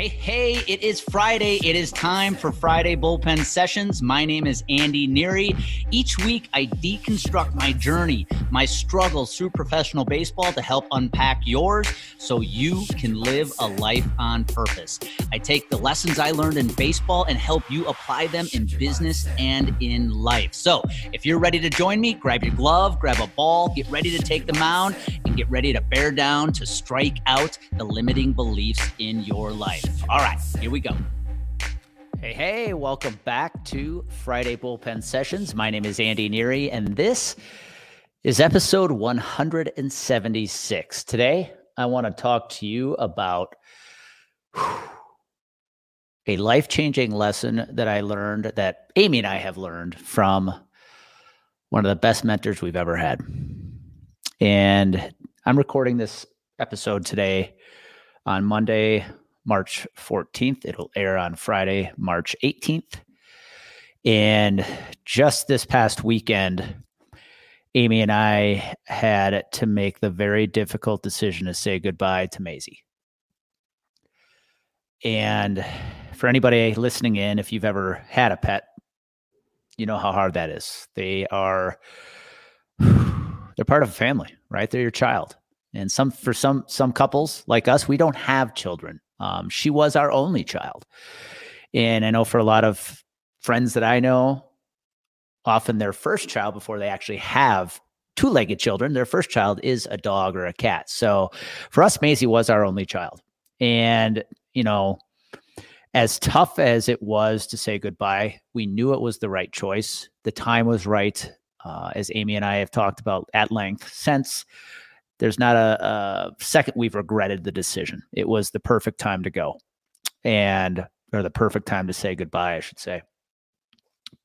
Hey, hey, it is Friday. It is time for Friday Bullpen Sessions. My name is Andy Neary. Each week, I deconstruct my journey, my struggles through professional baseball to help unpack yours so you can live a life on purpose. I take the lessons I learned in baseball and help you apply them in business and in life. So if you're ready to join me, grab your glove, grab a ball, get ready to take the mound, and get ready to bear down to strike out the limiting beliefs in your life. All right, here we go. Hey, hey, welcome back to Friday Bullpen Sessions. My name is Andy Neary, and this is episode 176. Today, I want to talk to you about a life changing lesson that I learned, that Amy and I have learned from one of the best mentors we've ever had. And I'm recording this episode today on Monday, March 14th. It'll air on Friday, March 18th. And just this past weekend, Amy and I had to make the very difficult decision to say goodbye to Maisie. And for anybody listening in, if you've ever had a pet, you know how hard that is. They are they're part of a family, right? They're your child. And some for some some couples like us, we don't have children. Um, she was our only child. And I know for a lot of friends that I know, often their first child before they actually have two legged children, their first child is a dog or a cat. So for us, Maisie was our only child. And, you know, as tough as it was to say goodbye, we knew it was the right choice. The time was right. Uh, as Amy and I have talked about at length since there's not a, a second we've regretted the decision. It was the perfect time to go, and or the perfect time to say goodbye, I should say.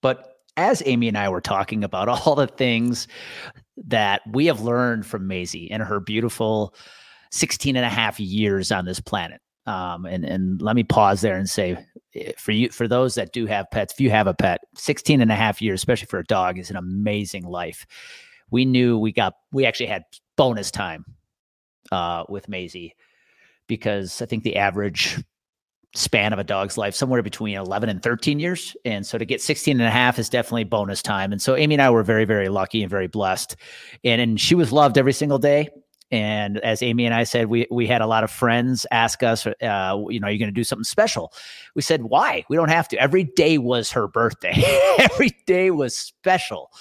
But as Amy and I were talking about all the things that we have learned from Maisie and her beautiful 16 and a half years on this planet. Um, and, and let me pause there and say eh, for you, for those that do have pets, if you have a pet, 16 and a half years, especially for a dog is an amazing life. We knew we got, we actually had bonus time uh, with Maisie because I think the average span of a dog's life somewhere between 11 and 13 years. And so to get 16 and a half is definitely bonus time. And so amy and i were very very lucky and very blessed. And and she was loved every single day. And as amy and i said we we had a lot of friends ask us uh, you know you're you going to do something special? We said why? We don't have to. Every day was her birthday. Every day was special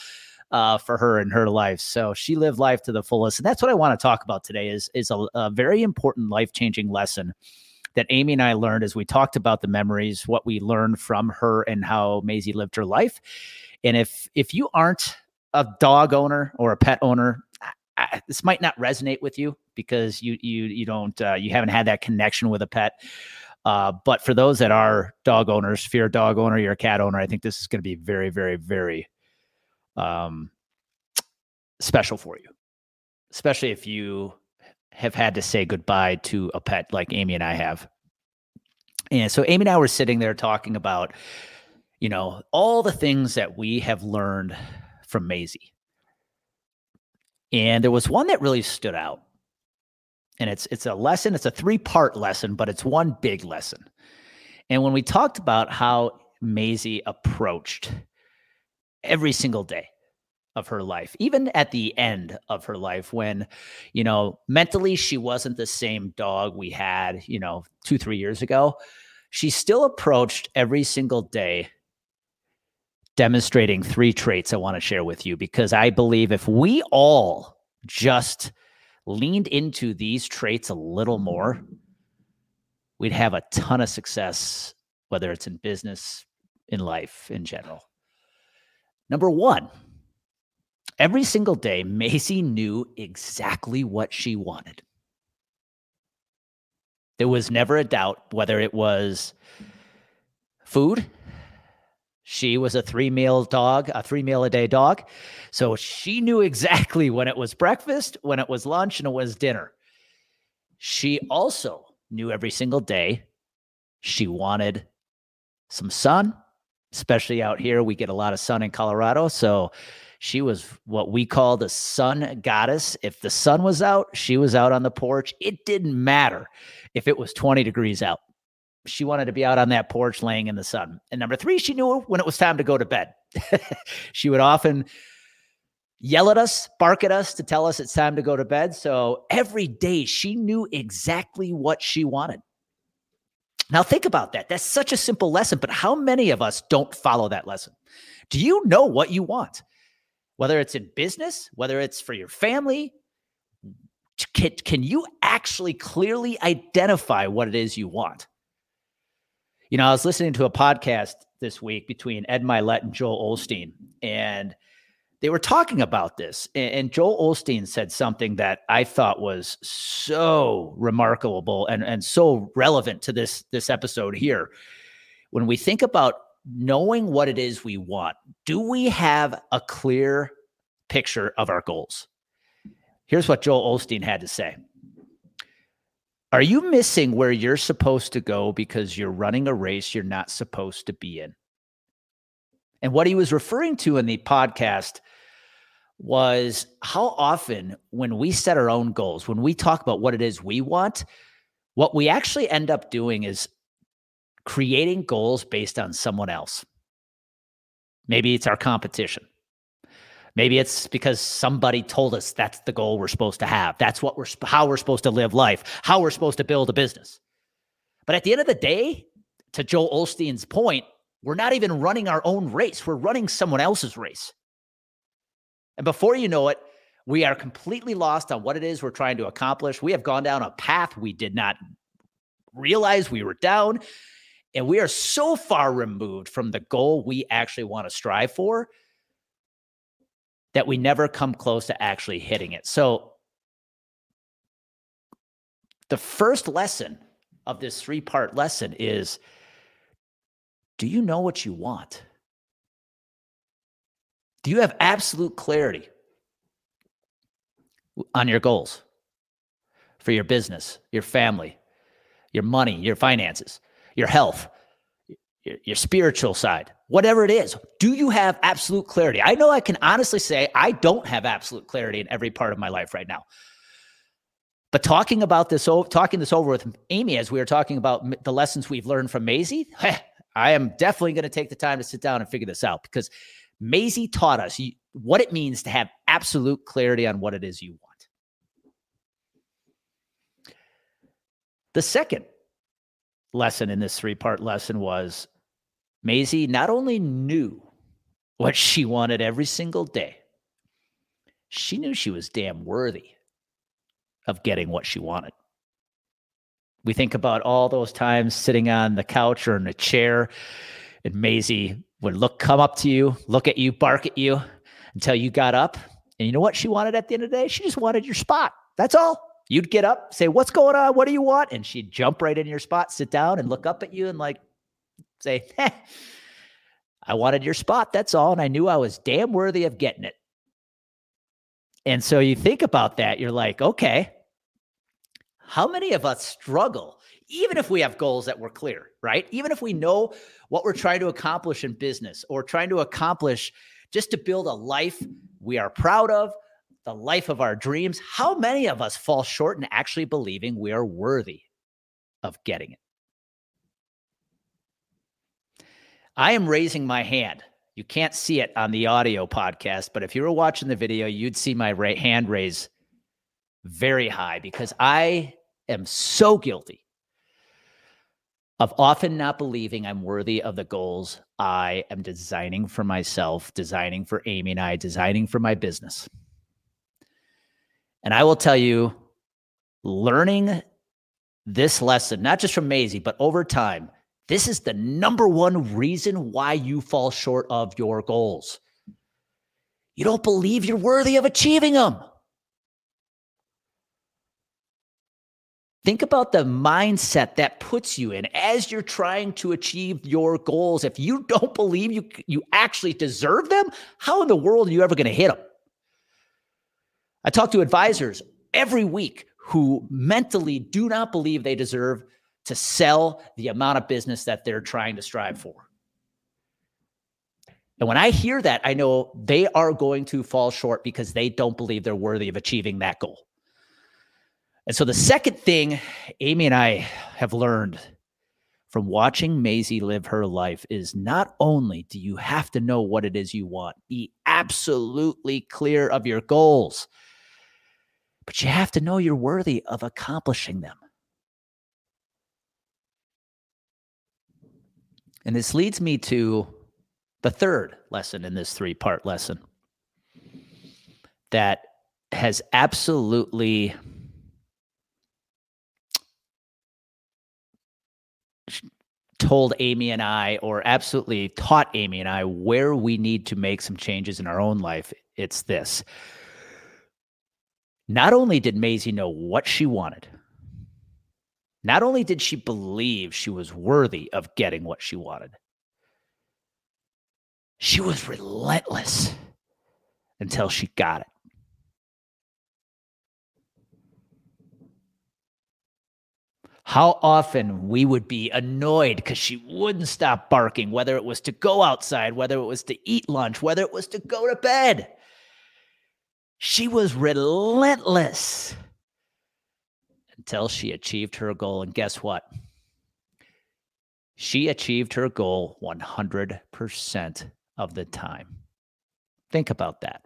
uh, for her in her life. So she lived life to the fullest, and that's what I want to talk about today. Is is a, a very important life changing lesson that Amy and I learned as we talked about the memories, what we learned from her, and how Maisie lived her life. And if if you aren't a dog owner or a pet owner, I, this might not resonate with you because you you you don't uh, you haven't had that connection with a pet. Uh, but for those that are dog owners, if you're a dog owner, you're a cat owner, I think this is going to be very, very, very um, special for you, especially if you have had to say goodbye to a pet like Amy and I have. And so Amy and I were sitting there talking about, you know, all the things that we have learned from Maisie. And there was one that really stood out. And it's it's a lesson, it's a three-part lesson, but it's one big lesson. And when we talked about how Maisie approached every single day of her life, even at the end of her life, when, you know, mentally she wasn't the same dog we had, you know, two, three years ago. She still approached every single day demonstrating three traits I want to share with you because I believe if we all just leaned into these traits a little more, we'd have a ton of success, whether it's in business, in life in general. Number one, every single day, Maisie knew exactly what she wanted. There was never a doubt whether it was food. She was a three meal dog, a three meal a day dog. So she knew exactly when it was breakfast, when it was lunch, and it was dinner. She also knew every single day she wanted some sun especially out here. We get a lot of sun in Colorado. So she was what we call the sun goddess. If the sun was out, she was out on the porch. It didn't matter if it was 20 degrees out. she wanted to be out on that porch laying in the sun. And number three, she knew when it was time to go to bed. she would often yell at us, bark at us to tell us it's time to go to bed. So every day she knew exactly what she wanted. Now, think about that. That's such a simple lesson, but how many of us don't follow that lesson? Do you know what you want? Whether it's in business, whether it's for your family, can, can you actually clearly identify what it is you want? You know, I was listening to a podcast this week between Ed Mylett and Joel Osteen, and they were talking about this. And Joel Osteen said something that I thought was so remarkable and, and so relevant to this, this episode here. When we think about knowing what it is we want, do we have a clear picture of our goals? Here's what Joel Osteen had to say. Are you missing where you're supposed to go because you're running a race you're not supposed to be in? And what he was referring to in the podcast was how often when we set our own goals, when we talk about what it is we want, what we actually end up doing is creating goals based on someone else. Maybe it's our competition. Maybe it's because somebody told us that's the goal we're supposed to have. That's what we're how we're supposed to live life, how we're supposed to build a business. But at the end of the day, to Joel Osteen's point, we're not even running our own race. We're running someone else's race. And before you know it, we are completely lost on what it is we're trying to accomplish. We have gone down a path we did not realize we were down. And we are so far removed from the goal we actually want to strive for that we never come close to actually hitting it. So, the first lesson of this three part lesson is do you know what you want? Do you have absolute clarity on your goals for your business, your family, your money, your finances, your health, your, your spiritual side, whatever it is, do you have absolute clarity? I know I can honestly say I don't have absolute clarity in every part of my life right now. But talking about this, talking this over with Amy as we were talking about the lessons we've learned from Maisie, I am definitely going to take the time to sit down and figure this out because Maisie taught us what it means to have absolute clarity on what it is you want. The second lesson in this three part lesson was Maisie not only knew what she wanted every single day, she knew she was damn worthy of getting what she wanted. We think about all those times sitting on the couch or in a chair, and Maisie would look, come up to you, look at you, bark at you until you got up. And you know what she wanted at the end of the day? She just wanted your spot. That's all. You'd get up, say, What's going on? What do you want? And she'd jump right in your spot, sit down, and look up at you and like say, eh, I wanted your spot. That's all. And I knew I was damn worthy of getting it. And so you think about that, you're like, okay, how many of us struggle, even if we have goals that were clear, right? Even if we know what we're trying to accomplish in business or trying to accomplish just to build a life we are proud of, the life of our dreams, how many of us fall short in actually believing we are worthy of getting it? I am raising my hand. You can't see it on the audio podcast, but if you were watching the video, you'd see my right hand raise very high because I am so guilty of often not believing I'm worthy of the goals I am designing for myself, designing for Amy and I, designing for my business. And I will tell you, learning this lesson, not just from Maisie, but over time, this is the number one reason why you fall short of your goals. You don't believe you're worthy of achieving them. Think about the mindset that puts you in as you're trying to achieve your goals. If you don't believe you, you actually deserve them, how in the world are you ever going to hit them? I talk to advisors every week who mentally do not believe they deserve to sell the amount of business that they're trying to strive for. And when I hear that, I know they are going to fall short because they don't believe they're worthy of achieving that goal. And so the second thing Amy and I have learned from watching Maisie live her life is not only do you have to know what it is you want, be absolutely clear of your goals, but you have to know you're worthy of accomplishing them. And this leads me to the third lesson in this three part lesson that has absolutely told Amy and I, or absolutely taught Amy and I, where we need to make some changes in our own life, it's this. Not only did Maisie know what she wanted, not only did she believe she was worthy of getting what she wanted, she was relentless until she got it. How often we would be annoyed because she wouldn't stop barking, whether it was to go outside, whether it was to eat lunch, whether it was to go to bed. She was relentless until she achieved her goal. And guess what? She achieved her goal 100% of the time. Think about that.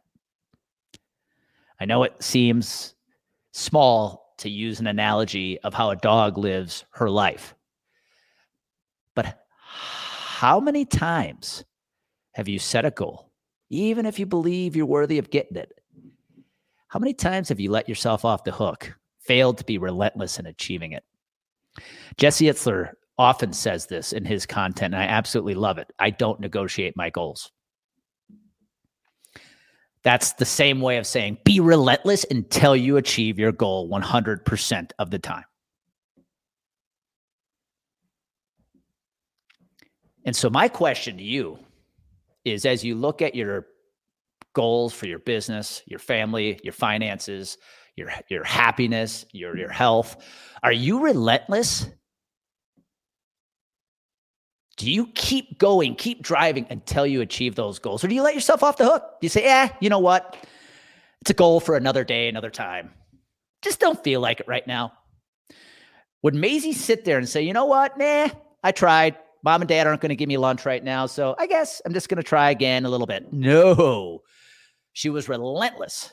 I know it seems small to use an analogy of how a dog lives her life. But how many times have you set a goal, even if you believe you're worthy of getting it? How many times have you let yourself off the hook, failed to be relentless in achieving it? Jesse Itzler often says this in his content, and I absolutely love it. I don't negotiate my goals. That's the same way of saying be relentless until you achieve your goal 100% of the time. And so, my question to you is as you look at your goals for your business, your family, your finances, your, your happiness, your, your health, are you relentless do you keep going, keep driving until you achieve those goals? Or do you let yourself off the hook? You say, yeah, you know what? It's a goal for another day, another time. Just don't feel like it right now. Would Maisie sit there and say, you know what? Nah, I tried. Mom and dad aren't going to give me lunch right now. So I guess I'm just going to try again a little bit. No, she was relentless.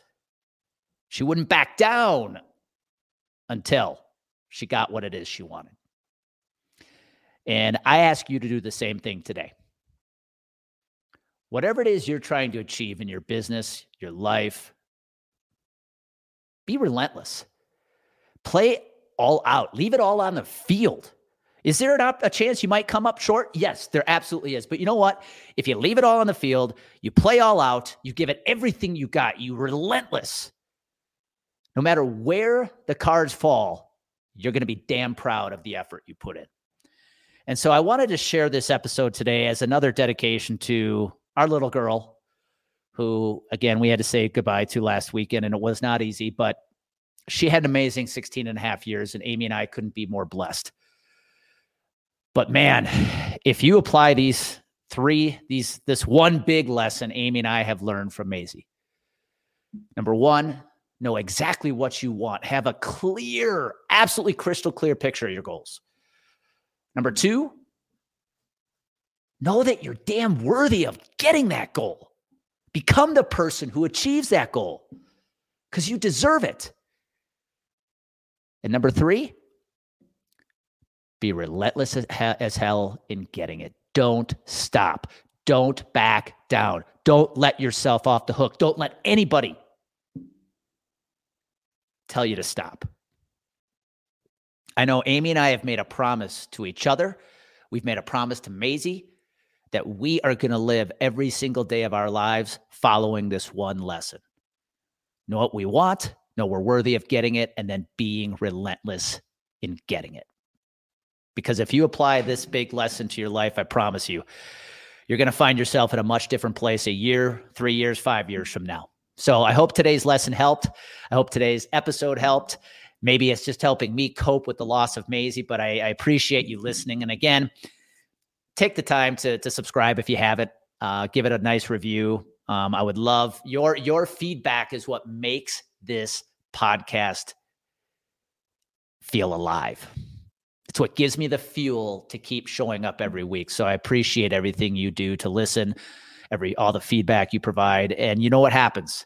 She wouldn't back down until she got what it is she wanted. And I ask you to do the same thing today. Whatever it is you're trying to achieve in your business, your life, be relentless. Play all out. Leave it all on the field. Is there an, a chance you might come up short? Yes, there absolutely is. But you know what? If you leave it all on the field, you play all out, you give it everything you got, you relentless. No matter where the cards fall, you're going to be damn proud of the effort you put in. And so I wanted to share this episode today as another dedication to our little girl, who, again, we had to say goodbye to last weekend, and it was not easy, but she had an amazing 16 and a half years, and Amy and I couldn't be more blessed. But man, if you apply these three, these this one big lesson Amy and I have learned from Maisie. Number one, know exactly what you want. Have a clear, absolutely crystal clear picture of your goals. Number two, know that you're damn worthy of getting that goal. Become the person who achieves that goal because you deserve it. And number three, be relentless as hell in getting it. Don't stop. Don't back down. Don't let yourself off the hook. Don't let anybody tell you to stop. I know Amy and I have made a promise to each other. We've made a promise to Maisie that we are going to live every single day of our lives following this one lesson. Know what we want, know we're worthy of getting it, and then being relentless in getting it. Because if you apply this big lesson to your life, I promise you, you're going to find yourself in a much different place a year, three years, five years from now. So I hope today's lesson helped. I hope today's episode helped. Maybe it's just helping me cope with the loss of Maisie, but I, I appreciate you listening. And again, take the time to, to subscribe if you haven't. Uh, give it a nice review. Um, I would love your your feedback is what makes this podcast feel alive. It's what gives me the fuel to keep showing up every week. So I appreciate everything you do to listen, every all the feedback you provide. And you know what happens?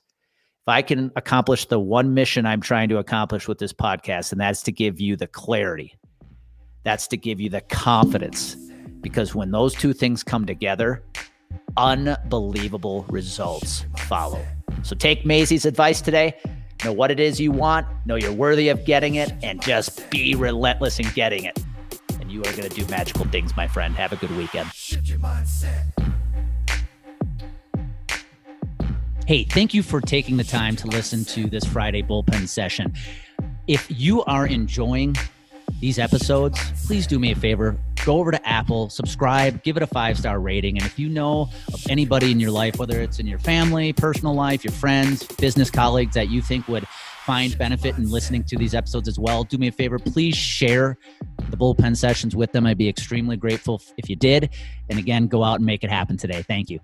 I can accomplish the one mission I'm trying to accomplish with this podcast, and that's to give you the clarity, that's to give you the confidence. Because when those two things come together, unbelievable results follow. So take Maisie's advice today Know what it is you want, know you're worthy of getting it, and just be relentless in getting it. And you are going to do magical things, my friend. Have a good weekend. Hey, thank you for taking the time to listen to this Friday bullpen session. If you are enjoying these episodes, please do me a favor. Go over to Apple, subscribe, give it a five star rating. And if you know of anybody in your life, whether it's in your family, personal life, your friends, business colleagues that you think would find benefit in listening to these episodes as well, do me a favor. Please share the bullpen sessions with them. I'd be extremely grateful if you did. And again, go out and make it happen today. Thank you.